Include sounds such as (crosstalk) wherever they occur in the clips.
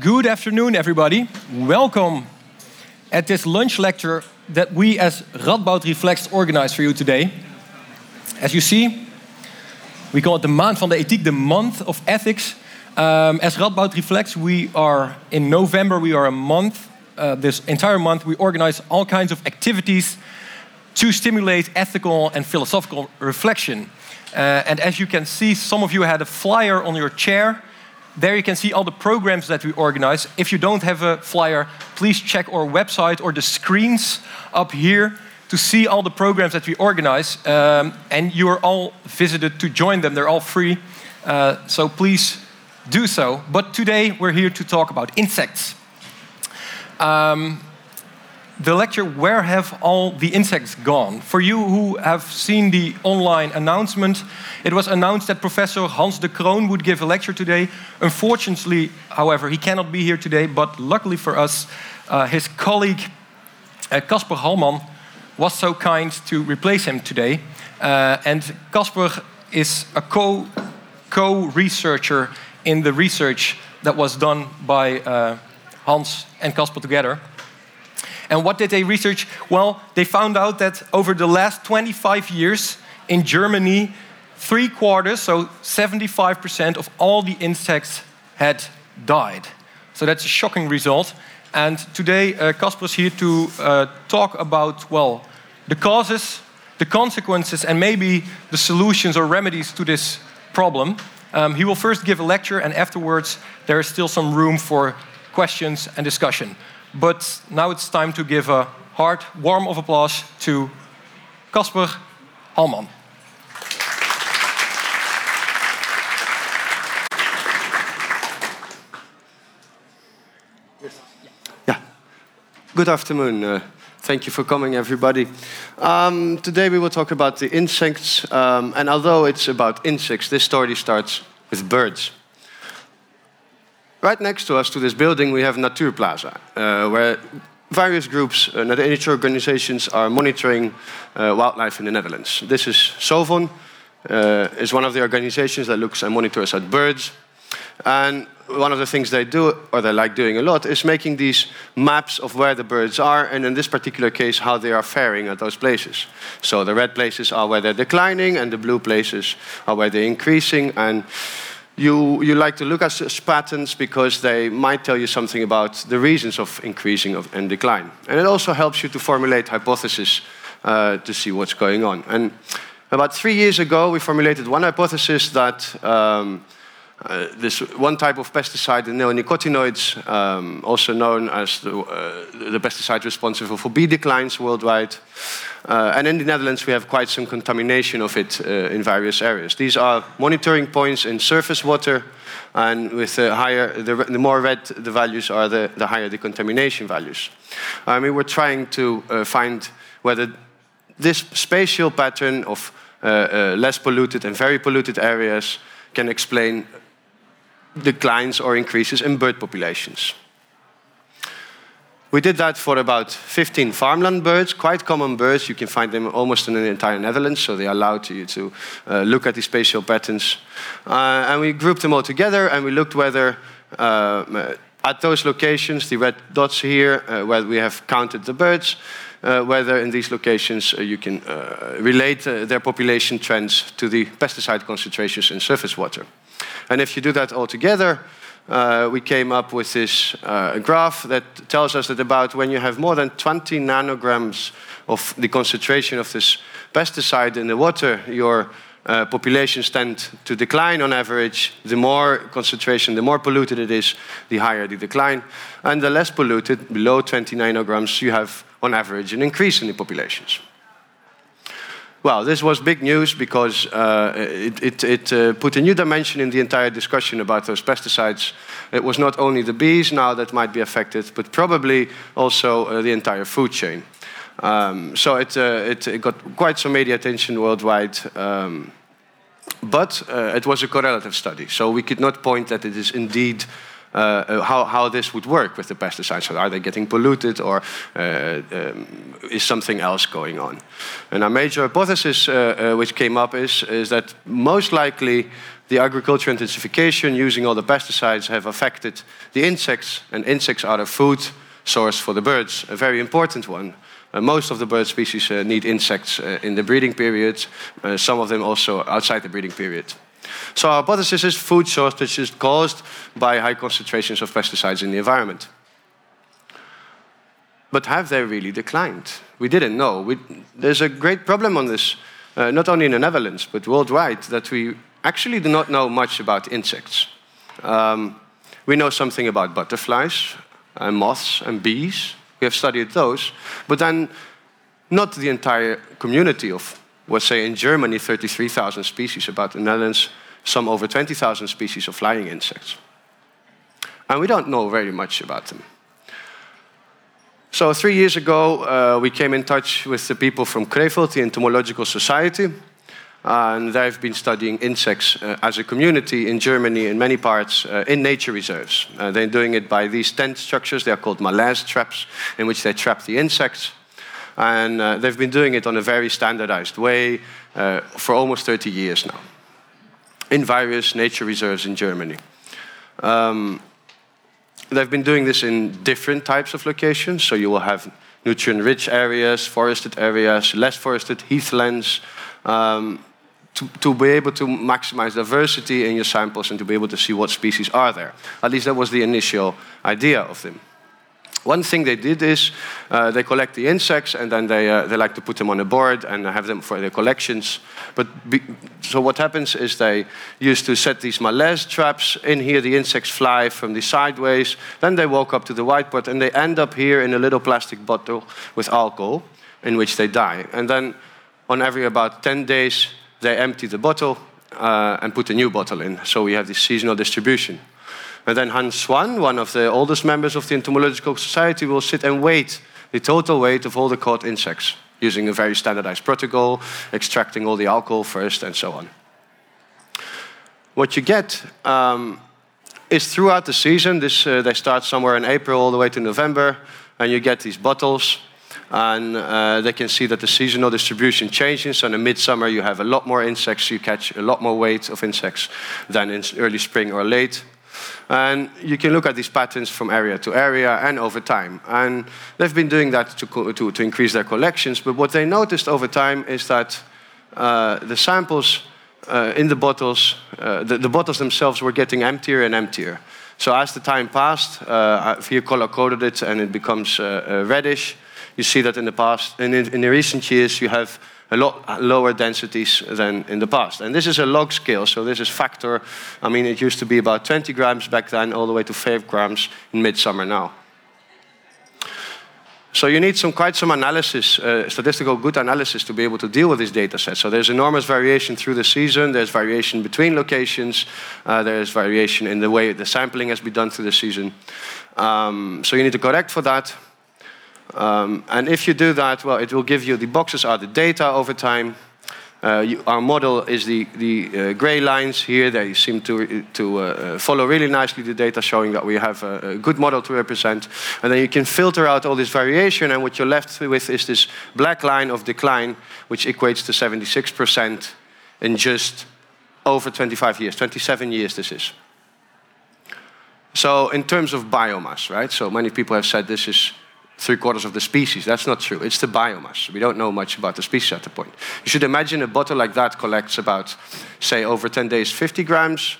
Good afternoon, everybody. Welcome at this lunch lecture that we as Radboud Reflex organized for you today. As you see, we call it the Maand van de Ethiek, the month of ethics. Um, as Radboud Reflex, we are in November, we are a month, uh, this entire month, we organize all kinds of activities to stimulate ethical and philosophical reflection. Uh, and as you can see, some of you had a flyer on your chair there you can see all the programs that we organize. If you don't have a flyer, please check our website or the screens up here to see all the programs that we organize. Um, and you are all visited to join them. They're all free. Uh, so please do so. But today we're here to talk about insects. Um, the lecture, Where Have All the Insects Gone? For you who have seen the online announcement, it was announced that Professor Hans de Kroon would give a lecture today. Unfortunately, however, he cannot be here today, but luckily for us, uh, his colleague Caspar uh, was so kind to replace him today. Uh, and Caspar is a co, co researcher in the research that was done by uh, Hans and Casper together. And what did they research? Well, they found out that over the last 25 years in Germany, three quarters, so 75% of all the insects had died. So that's a shocking result. And today, uh, is here to uh, talk about, well, the causes, the consequences, and maybe the solutions or remedies to this problem. Um, he will first give a lecture, and afterwards, there is still some room for questions and discussion. But now it's time to give a hard, warm of applause to Caspar Hallmann. Yeah. Good afternoon. Uh, thank you for coming, everybody. Um, today we will talk about the insects. Um, and although it's about insects, this story starts with birds. Right next to us, to this building, we have Natuurplaza, uh, where various groups, uh, nature organizations, are monitoring uh, wildlife in the Netherlands. This is Sovon, uh, is one of the organizations that looks and monitors at birds. And one of the things they do, or they like doing a lot, is making these maps of where the birds are, and in this particular case, how they are faring at those places. So the red places are where they're declining, and the blue places are where they're increasing. And you, you like to look at such patterns because they might tell you something about the reasons of increasing of, and decline. And it also helps you to formulate hypotheses uh, to see what's going on. And about three years ago, we formulated one hypothesis that um, uh, this one type of pesticide, the neonicotinoids, um, also known as the, uh, the pesticide responsible for bee declines worldwide, uh, and in the Netherlands, we have quite some contamination of it uh, in various areas. These are monitoring points in surface water, and with the higher, the, the more red the values are, the, the higher the contamination values. Um, we were trying to uh, find whether this spatial pattern of uh, less polluted and very polluted areas can explain declines or increases in bird populations. We did that for about 15 farmland birds, quite common birds. You can find them almost in the entire Netherlands, so they allow you to uh, look at the spatial patterns. Uh, and we grouped them all together and we looked whether uh, at those locations, the red dots here, uh, where we have counted the birds, whether in these locations uh, you can relate their population trends to the pesticide concentrations in surface water. And if you do that all together, uh, we came up with this uh, graph that tells us that about when you have more than 20 nanograms of the concentration of this pesticide in the water, your uh, populations tend to decline on average. The more concentration, the more polluted it is, the higher the decline. And the less polluted, below 20 nanograms, you have on average an increase in the populations. Well, this was big news because uh, it, it, it uh, put a new dimension in the entire discussion about those pesticides. It was not only the bees now that might be affected, but probably also uh, the entire food chain. Um, so it, uh, it, it, got quite some media attention worldwide. Um, but uh, it was a correlative study, so we could not point that it is indeed uh, uh, how, how this would work with the pesticides. So are they getting polluted or uh, um, is something else going on? And our major hypothesis which came up is, is that most likely the agriculture intensification using all the pesticides have affected the insects, and insects are the food source for the birds, a very important one. Uh, most of the bird species uh, need insects uh, in the breeding period, some of them also outside the breeding period. So our hypothesis is food shortage is caused by high concentrations of pesticides in the environment. But have they really declined? We didn't know. We, there's a great problem on this, uh, not only in the Netherlands, but worldwide, that we actually do not know much about insects. Um, we know something about butterflies, and moths and bees. We have studied those, but then not the entire community of, let's say in Germany, 33,000 species, about the Netherlands, some over 20,000 species of flying insects. And we don't know very much about them. So three years ago, uh, we came in touch with the people from Krefeld, the Entomological Society, and they've been studying insects uh, as a community in Germany in many parts uh, in nature reserves. Uh, they're doing it by these tent structures, they are called malaise traps, in which they trap the insects. And uh, they've been doing it on a very standardized way uh, for almost 30 years now, in various nature reserves in Germany. Um, They've been doing this in different types of locations. So you will have nutrient-rich areas, forested areas, less forested heathlands, um, to, to be able to maximize diversity in your samples and to be able to see what species are there. At least that was the initial idea of them. One thing they did is uh, they collect the insects and then they, uh, they like to put them on a board and have them for their collections. But be, so what happens is they used to set these malaise traps in here. The insects fly from the sideways. Then they walk up to the whiteboard and they end up here in a little plastic bottle with alcohol in which they die. And then on every about 10 days, they empty the bottle uh, and put a new bottle in. So we have this seasonal distribution. And then Hans Schwan, one of the oldest members of the Entomological Society, will sit and weight the total weight of all the caught insects using a very standardized protocol, extracting all the alcohol first, and so on. What you get um, is throughout the season, this, uh, they start somewhere in April all the way to November, and you get these bottles. And uh, they can see that the seasonal distribution changes. So in the midsummer, you have a lot more insects. You catch a lot more weight of insects than in early spring or late. And you can look at these patterns from area to area and over time. And they've been doing that to, to, to increase their collections. But what they noticed over time is that uh, the samples uh, in the bottles, uh, the, the, bottles themselves were getting emptier and emptier. So as the time passed, uh, here color coded it and it becomes uh, uh, reddish. You see that in the past, in, in the recent years, you have a lot lower densities than in the past. And this is a log scale, so this is factor. I mean, it used to be about 20 grams back then, all the way to 5 grams in midsummer now. So you need some quite some analysis, uh, statistical good analysis to be able to deal with this data set. So there's enormous variation through the season. There's variation between locations. Uh, there's variation in the way the sampling has been done through the season. Um, so you need to correct for that. Um, and if you do that, well, it will give you the boxes are the data over time. Uh, you, our model is the, the uh, gray lines here. They seem to, to uh, follow really nicely the data, showing that we have a, a, good model to represent. And then you can filter out all this variation, and what you're left with is this black line of decline, which equates to 76% in just over 25 years, 27 years this is. So in terms of biomass, right? So many people have said this is three quarters of the species. That's not true. It's the biomass. We don't know much about the species at the point. You should imagine a bottle like that collects about, say, over 10 days, 50 grams.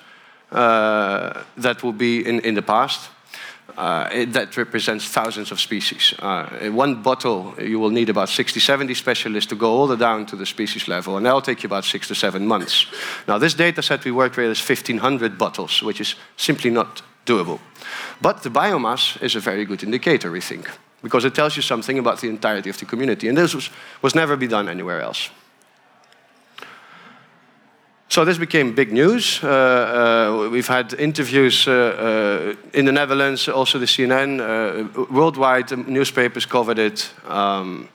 Uh, that will be in, in the past. Uh, it, that represents thousands of species. Uh, in one bottle, you will need about 60, 70 specialists to go all the way down to the species level, and that'll take you about six to seven months. Now, this data set we worked with is 1,500 bottles, which is simply not doable. But the biomass is a very good indicator, we think because it tells you something about the entirety of the community. And this was, was never be done anywhere else. So this became big news. Uh, uh, we've had interviews uh, uh in the Netherlands, also the CNN, uh, worldwide newspapers covered it. Um,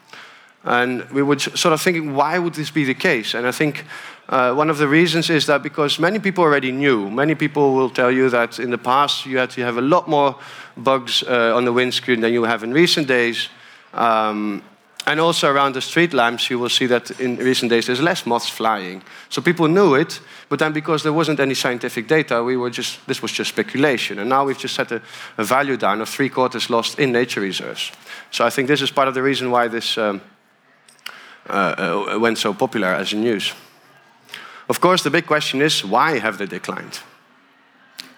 and we were sort of thinking, why would this be the case? And I think uh, one of the reasons is that because many people already knew. Many people will tell you that in the past you had to have a lot more bugs uh, on the windscreen than you have in recent days. Um, And also around the street lamps, you will see that in recent days there's less moths flying. So people knew it, but then because there wasn't any scientific data, we were just this was just speculation. And now we've just set a, a value down of three quarters lost in nature reserves. So I think this is part of the reason why this um, uh, uh, went so popular as a news. Of course, the big question is why have they declined?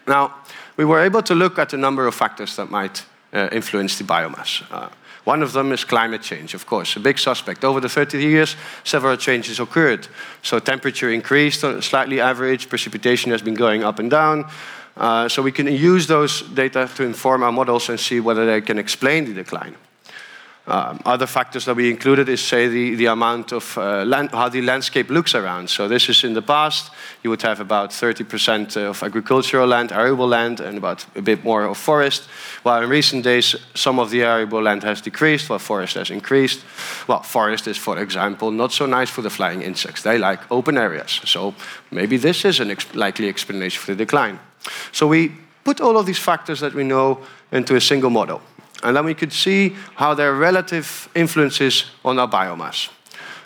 Now, we were able to look at a number of factors that might uh, influence the biomass. Uh, one of them is climate change, of course, a big suspect. Over the 30 years, several changes occurred. So temperature increased slightly average, precipitation has been going up and down. Uh, so we can use those data to inform our models and see whether they can explain the decline. Um, other factors that we included is, say, the, the amount of uh, land, how the landscape looks around. So this is in the past, you would have about 30% of agricultural land, arable land, and about a bit more of forest. While in recent days, some of the arable land has decreased, while forest has increased. Well, forest is, for example, not so nice for the flying insects. They like open areas. So maybe this is a ex likely explanation for the decline. So we put all of these factors that we know into a single model. And then we could see how their relative influences on our biomass.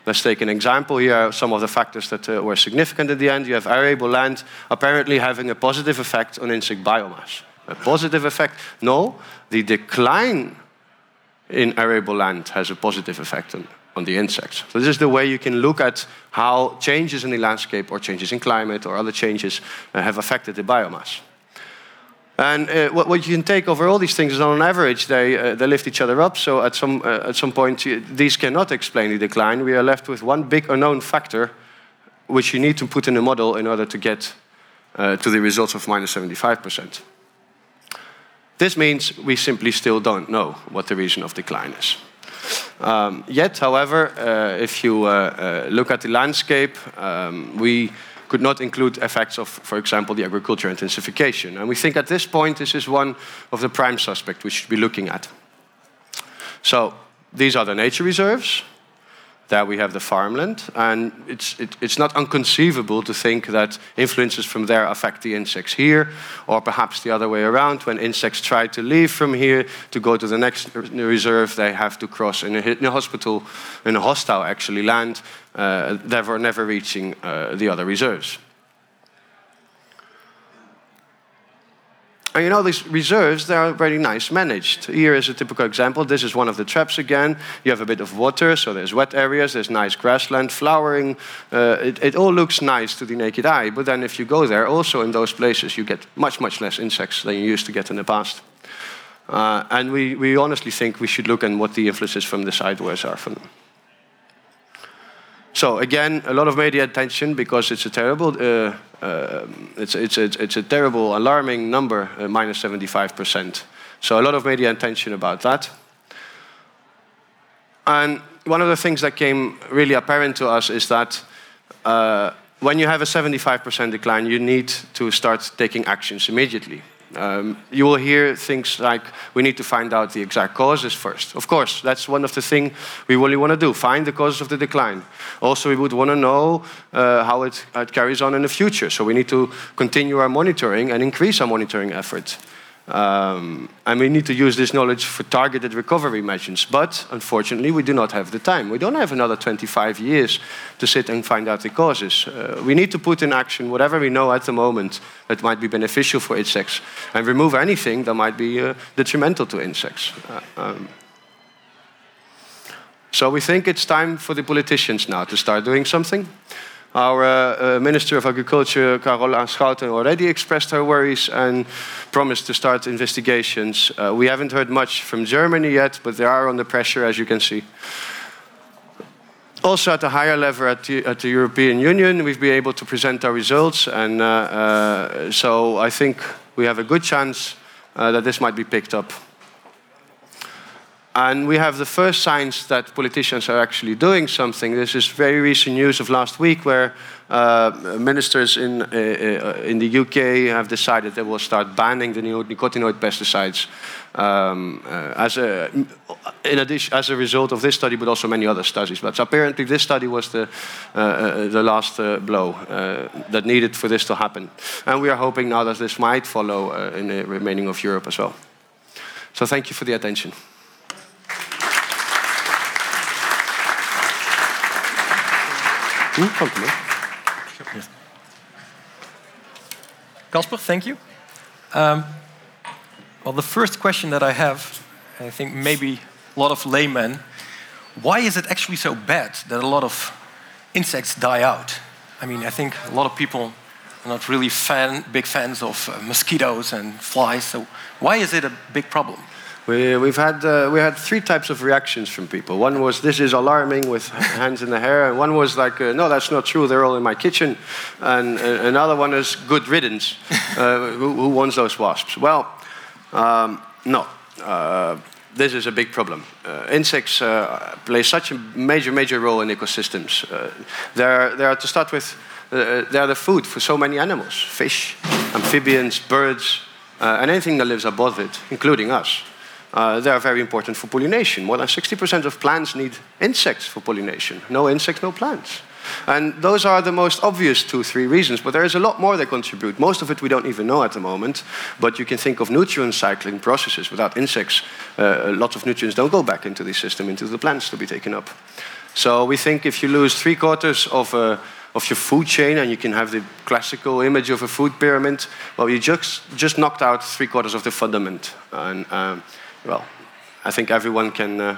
Let's take an example here, some of the factors that uh, were significant in the end. You have arable land apparently having a positive effect on insect biomass. A positive effect? No, the decline in arable land has a positive effect on, on the insects. So this is the way you can look at how changes in the landscape or changes in climate or other changes uh, have affected the biomass. And uh, what, what, you can take over all these things is on average, they, uh, they lift each other up. So at some, uh, at some point, these cannot explain the decline. We are left with one big unknown factor, which you need to put in a model in order to get uh, to the results of minus 75%. This means we simply still don't know what the reason of decline is. Um, yet, however, uh, if you uh, look at the landscape, um, we could not include effects of, for example, the agriculture intensification. And we think at this point this is one of the prime suspects we should be looking at. So these are the nature reserves. There we have the farmland, and it's, it, it's not inconceivable to think that influences from there affect the insects here, or perhaps the other way around. When insects try to leave from here to go to the next reserve, they have to cross in a, in a hospital, in a hostile actually land, uh, therefore never reaching uh, the other reserves. And you know, these reserves, they are very nice managed. Here is a typical example. This is one of the traps again. You have a bit of water, so there's wet areas, there's nice grassland, flowering. Uh, it, it, all looks nice to the naked eye. But then if you go there, also in those places, you get much, much less insects than you used to get in the past. Uh, and we, we honestly think we should look at what the influences from the sidewars are from them. So again, a lot of media attention because it's a terrible, uh, uh, it's, it's, it's, it's, a terrible, alarming number, uh, minus 75%. So a lot of media attention about that. And one of the things that came really apparent to us is that uh, when you have a 75% decline, you need to start taking actions immediately. Um, you will hear things like we need to find out the exact causes first. Of course, that's one of the things we really want to do find the causes of the decline. Also, we would want to know uh, how it, it, carries on in the future. So, we need to continue our monitoring and increase our monitoring efforts. Um, and we need to use this knowledge for targeted recovery measures. But unfortunately, we do not have the time. We don't have another 25 years to sit and find out the causes. Uh, we need to put in action whatever we know at the moment that might be beneficial for insects and remove anything that might be uh, detrimental to insects. Uh, um, so we think it's time for the politicians now to start doing something. Our uh, uh, Minister of Agriculture, Carola Schouten, already expressed her worries and promised to start investigations. Uh, we haven't heard much from Germany yet, but they are under pressure, as you can see. Also, at a higher level at the, at the European Union, we've been able to present our results, and uh, uh, so I think we have a good chance uh, that this might be picked up. And we have the first signs that politicians are actually doing something. This is very recent news of last week where uh, ministers in, uh, uh in the UK have decided they will start banning the nicotinoid pesticides um, uh, as, a, in addition, as a result of this study, but also many other studies. But apparently, this study was the, uh, the last blow that needed for this to happen. And we are hoping now that this might follow in the remaining of Europe as well. So, thank you for the attention. Compliment. Caspar, thank you. Um, well, the first question that I have, I think maybe a lot of laymen, why is it actually so bad that a lot of insects die out? I mean, I think a lot of people are not really fan, big fans of uh, mosquitoes and flies. So why is it a big problem? We, have had, uh, we had three types of reactions from people. One was, this is alarming with (laughs) hands in the hair. And one was like, uh, no, that's not true, they're all in my kitchen. And uh, another one is, good riddance. (laughs) Uh, who, who, wants those wasps? Well, um, no. Uh, this is a big problem. Uh, insects play such a major, major role in ecosystems. they're, they're, to start with, they're the food for so many animals fish, amphibians, birds, and anything that lives above it, including us. Uh, they are very important for pollination. More than 60% of plants need insects for pollination. No insects, no plants. And those are the most obvious two, three reasons, but there is a lot more that contribute. Most of it we don't even know at the moment, but you can think of nutrient cycling processes. Without insects, uh, lots of nutrients don't go back into the system, into the plants to be taken up. So we think if you lose three quarters of, uh, of your food chain, and you can have the classical image of a food pyramid, well, you just, just knocked out three quarters of the fundament. And, um, well, I think everyone can, uh,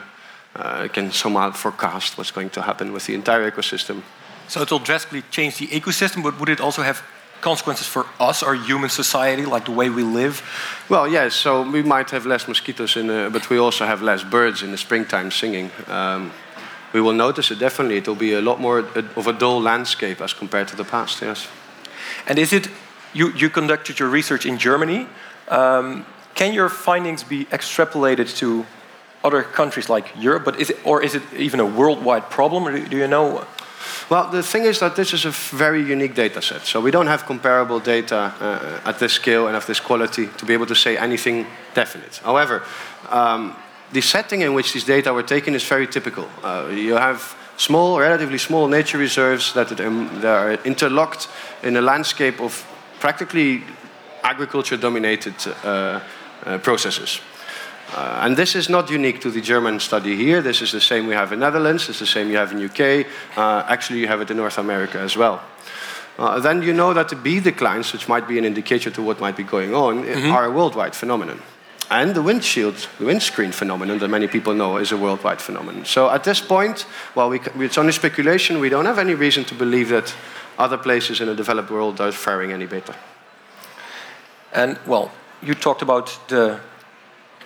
uh, can somehow forecast what's going to happen with the entire ecosystem. So it will drastically change the ecosystem, but would it also have consequences for us, our human society, like the way we live? Well, yes. So we might have less mosquitoes, in, uh, but we also have less birds in the springtime singing. Um, we will notice it definitely. It will be a lot more of a dull landscape as compared to the past. Yes. And is it you? You conducted your research in Germany. Um, can your findings be extrapolated to other countries like Europe? But is it, or is it even a worldwide problem? Or do you know? Well, the thing is that this is a very unique data set. So we don't have comparable data uh, at this scale and of this quality to be able to say anything definite. However, um, the setting in which these data were taken is very typical. Uh, you have small, relatively small nature reserves that, um, are interlocked in a landscape of practically agriculture-dominated uh, uh, processes. Uh, and this is not unique to the German study here. This is the same we have in Netherlands. It's the same you have in UK. Uh, actually, you have it in North America as well. Uh, then you know that the bee declines, which might be an indicator to what might be going on, mm -hmm. are a worldwide phenomenon. And the windshield, the windscreen phenomenon that many people know is a worldwide phenomenon. So at this point, while we, it's only speculation, we don't have any reason to believe that other places in the developed world are faring any better. And well, you talked about the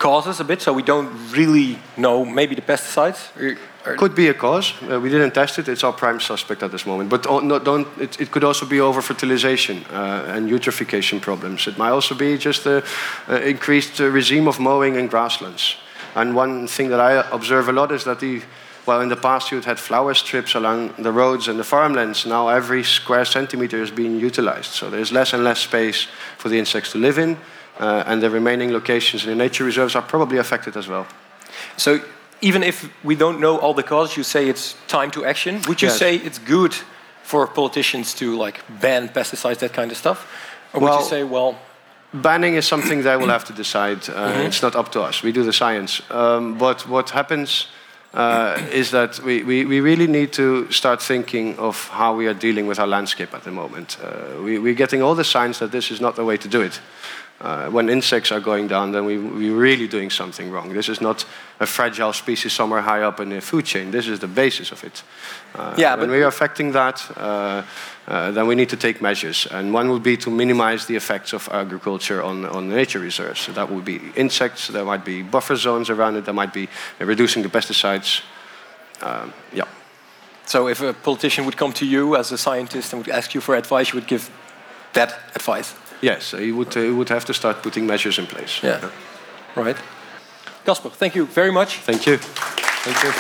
causes a bit, so we don't really know. Maybe the pesticides or, or could be a cause. Uh, we didn't test it; it's our prime suspect at this moment. But no, don't. It, it, could also be over fertilization uh, and eutrophication problems. It might also be just the uh, increased regime of mowing in grasslands. And one thing that I observe a lot is that the well, in the past you'd had flower strips along the roads and the farmlands. Now every square centimeter is being utilized. So there's less and less space for the insects to live in uh, and the remaining locations in the nature reserves are probably affected as well. So even if we don't know all the causes, you say it's time to action. Would you yes. say it's good for politicians to like ban pesticides, that kind of stuff, or well, would you say, well? Banning is something they will have to decide. Uh, mm -hmm. It's not up to us. We do the science. Um, but what happens uh, is that we, we, we, really need to start thinking of how we are dealing with our landscape at the moment. Uh, we, we're getting all the signs that this is not the way to do it uh, when insects are going down, then we, we're really doing something wrong. This is not a fragile species somewhere high up in the food chain. This is the basis of it. Uh, yeah, when we are affecting that, uh, uh, then we need to take measures. And one would be to minimize the effects of agriculture on, on nature reserves. So that would be insects, there might be buffer zones around it, there might be reducing the pesticides. Um, yeah. So if a politician would come to you as a scientist and would ask you for advice, you would give that advice? Yes, he would, uh, he would have to start putting measures in place. Yeah. yeah. Right. Caspar, thank you very much. Thank you. Thank you.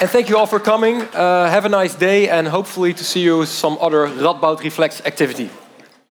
And thank you all for coming. Uh, have a nice day and hopefully to see you some other Radboud Reflex activity.